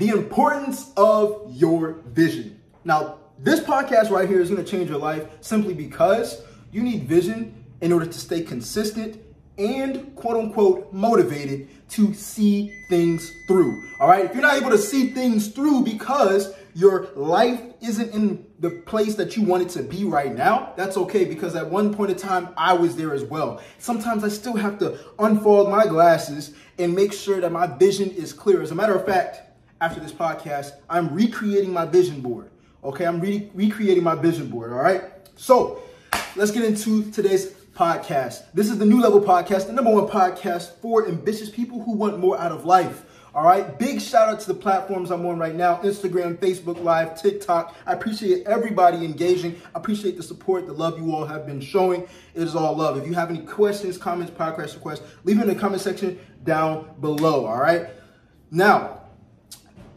the importance of your vision. Now, this podcast right here is going to change your life simply because you need vision in order to stay consistent and quote unquote motivated to see things through. All right. If you're not able to see things through because your life isn't in the place that you want it to be right now, that's okay because at one point in time, I was there as well. Sometimes I still have to unfold my glasses and make sure that my vision is clear. As a matter of fact, after this podcast, I'm recreating my vision board. Okay, I'm re- recreating my vision board. All right. So let's get into today's podcast. This is the New Level Podcast, the number one podcast for ambitious people who want more out of life. All right. Big shout out to the platforms I'm on right now Instagram, Facebook Live, TikTok. I appreciate everybody engaging. I appreciate the support, the love you all have been showing. It is all love. If you have any questions, comments, podcast requests, leave it in the comment section down below. All right. Now,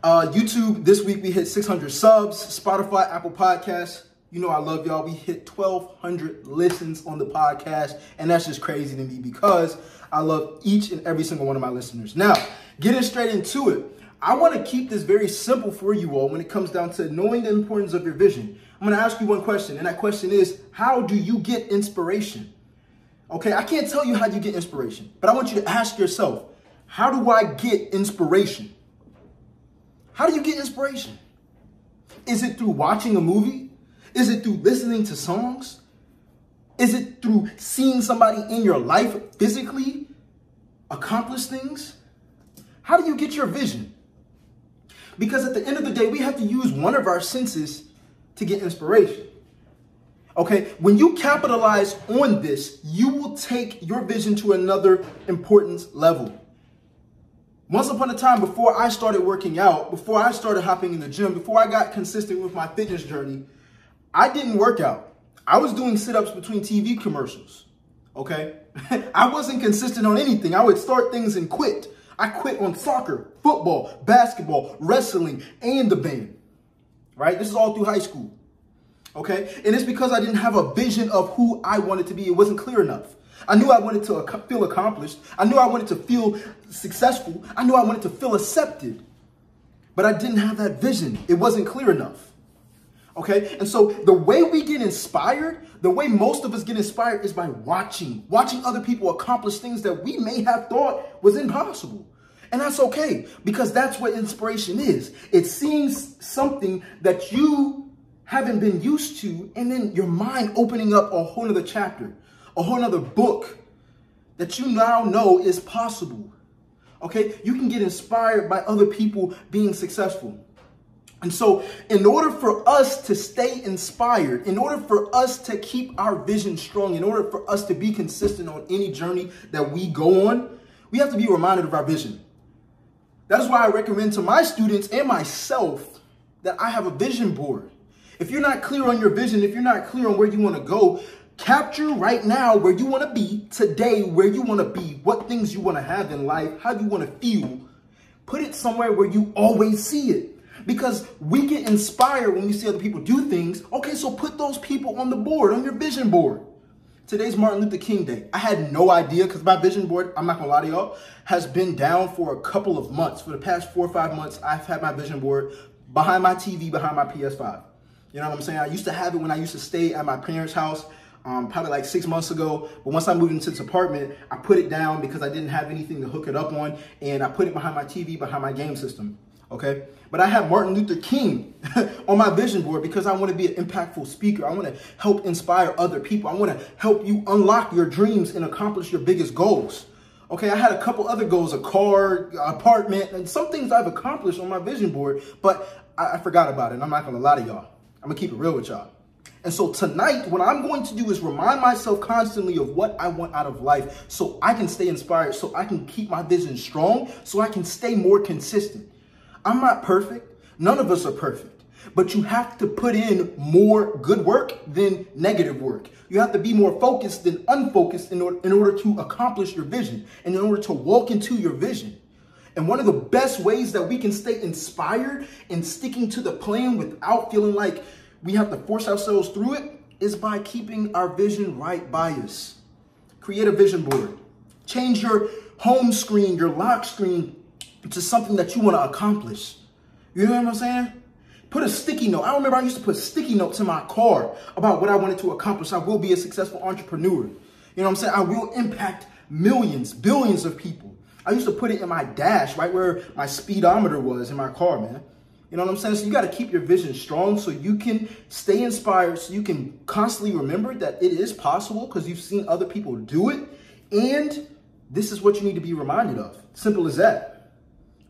uh, YouTube, this week we hit 600 subs. Spotify, Apple Podcasts. You know I love y'all. We hit 1,200 listens on the podcast. And that's just crazy to me because I love each and every single one of my listeners. Now, getting straight into it. I want to keep this very simple for you all when it comes down to knowing the importance of your vision. I'm going to ask you one question, and that question is How do you get inspiration? Okay, I can't tell you how you get inspiration, but I want you to ask yourself How do I get inspiration? How do you get inspiration? Is it through watching a movie? Is it through listening to songs? Is it through seeing somebody in your life physically accomplish things? How do you get your vision? Because at the end of the day, we have to use one of our senses to get inspiration. Okay, when you capitalize on this, you will take your vision to another importance level. Once upon a time, before I started working out, before I started hopping in the gym, before I got consistent with my fitness journey, I didn't work out. I was doing sit ups between TV commercials. Okay? I wasn't consistent on anything. I would start things and quit. I quit on soccer, football, basketball, wrestling, and the band. Right? This is all through high school. Okay? And it's because I didn't have a vision of who I wanted to be. It wasn't clear enough. I knew I wanted to feel accomplished. I knew I wanted to feel successful. I knew I wanted to feel accepted. But I didn't have that vision. It wasn't clear enough. Okay? And so the way we get inspired, the way most of us get inspired is by watching, watching other people accomplish things that we may have thought was impossible. And that's okay because that's what inspiration is. It's seeing something that you haven't been used to and then your mind opening up a whole other chapter a whole nother book that you now know is possible. Okay, you can get inspired by other people being successful. And so, in order for us to stay inspired, in order for us to keep our vision strong, in order for us to be consistent on any journey that we go on, we have to be reminded of our vision. That is why I recommend to my students and myself that I have a vision board. If you're not clear on your vision, if you're not clear on where you want to go, Capture right now where you want to be, today where you want to be, what things you want to have in life, how you want to feel. Put it somewhere where you always see it. Because we get inspired when we see other people do things. Okay, so put those people on the board, on your vision board. Today's Martin Luther King Day. I had no idea because my vision board, I'm not gonna lie to y'all, has been down for a couple of months. For the past four or five months, I've had my vision board behind my TV, behind my PS5. You know what I'm saying? I used to have it when I used to stay at my parents' house um, probably like six months ago. But once I moved into this apartment, I put it down because I didn't have anything to hook it up on. And I put it behind my TV, behind my game system. Okay. But I have Martin Luther King on my vision board because I want to be an impactful speaker. I want to help inspire other people. I want to help you unlock your dreams and accomplish your biggest goals. Okay, I had a couple other goals, a car, apartment, and some things I've accomplished on my vision board, but I, I forgot about it. I'm not gonna lie to y'all. I'm gonna keep it real with y'all. And so tonight, what I'm going to do is remind myself constantly of what I want out of life so I can stay inspired, so I can keep my vision strong, so I can stay more consistent. I'm not perfect. None of us are perfect. But you have to put in more good work than negative work. You have to be more focused than unfocused in order, in order to accomplish your vision and in order to walk into your vision. And one of the best ways that we can stay inspired and sticking to the plan without feeling like we have to force ourselves through it is by keeping our vision right by us. Create a vision board. Change your home screen, your lock screen to something that you want to accomplish. You know what I'm saying? Put a sticky note. I remember I used to put sticky notes in my car about what I wanted to accomplish. I will be a successful entrepreneur. You know what I'm saying? I will impact millions, billions of people. I used to put it in my dash, right where my speedometer was in my car, man. You know what I'm saying? So you got to keep your vision strong so you can stay inspired, so you can constantly remember that it is possible because you've seen other people do it. And this is what you need to be reminded of. Simple as that.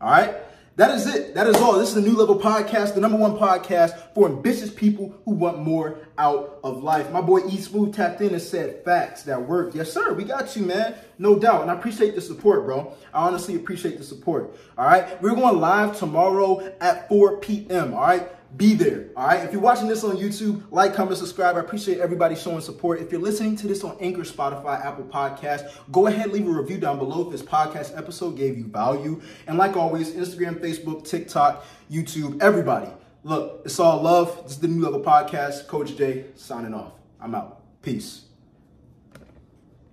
All right? That is it. That is all. This is the New Level Podcast, the number one podcast for ambitious people who want more out of life. My boy E Smooth tapped in and said facts that work. Yes, sir. We got you, man. No doubt. And I appreciate the support, bro. I honestly appreciate the support. All right. We're going live tomorrow at 4 p.m. All right be there. All right. If you're watching this on YouTube, like, comment, subscribe. I appreciate everybody showing support. If you're listening to this on Anchor, Spotify, Apple Podcast, go ahead leave a review down below if this podcast episode gave you value. And like always, Instagram, Facebook, TikTok, YouTube, everybody. Look, it's all love. This is the New Level Podcast. Coach J signing off. I'm out. Peace.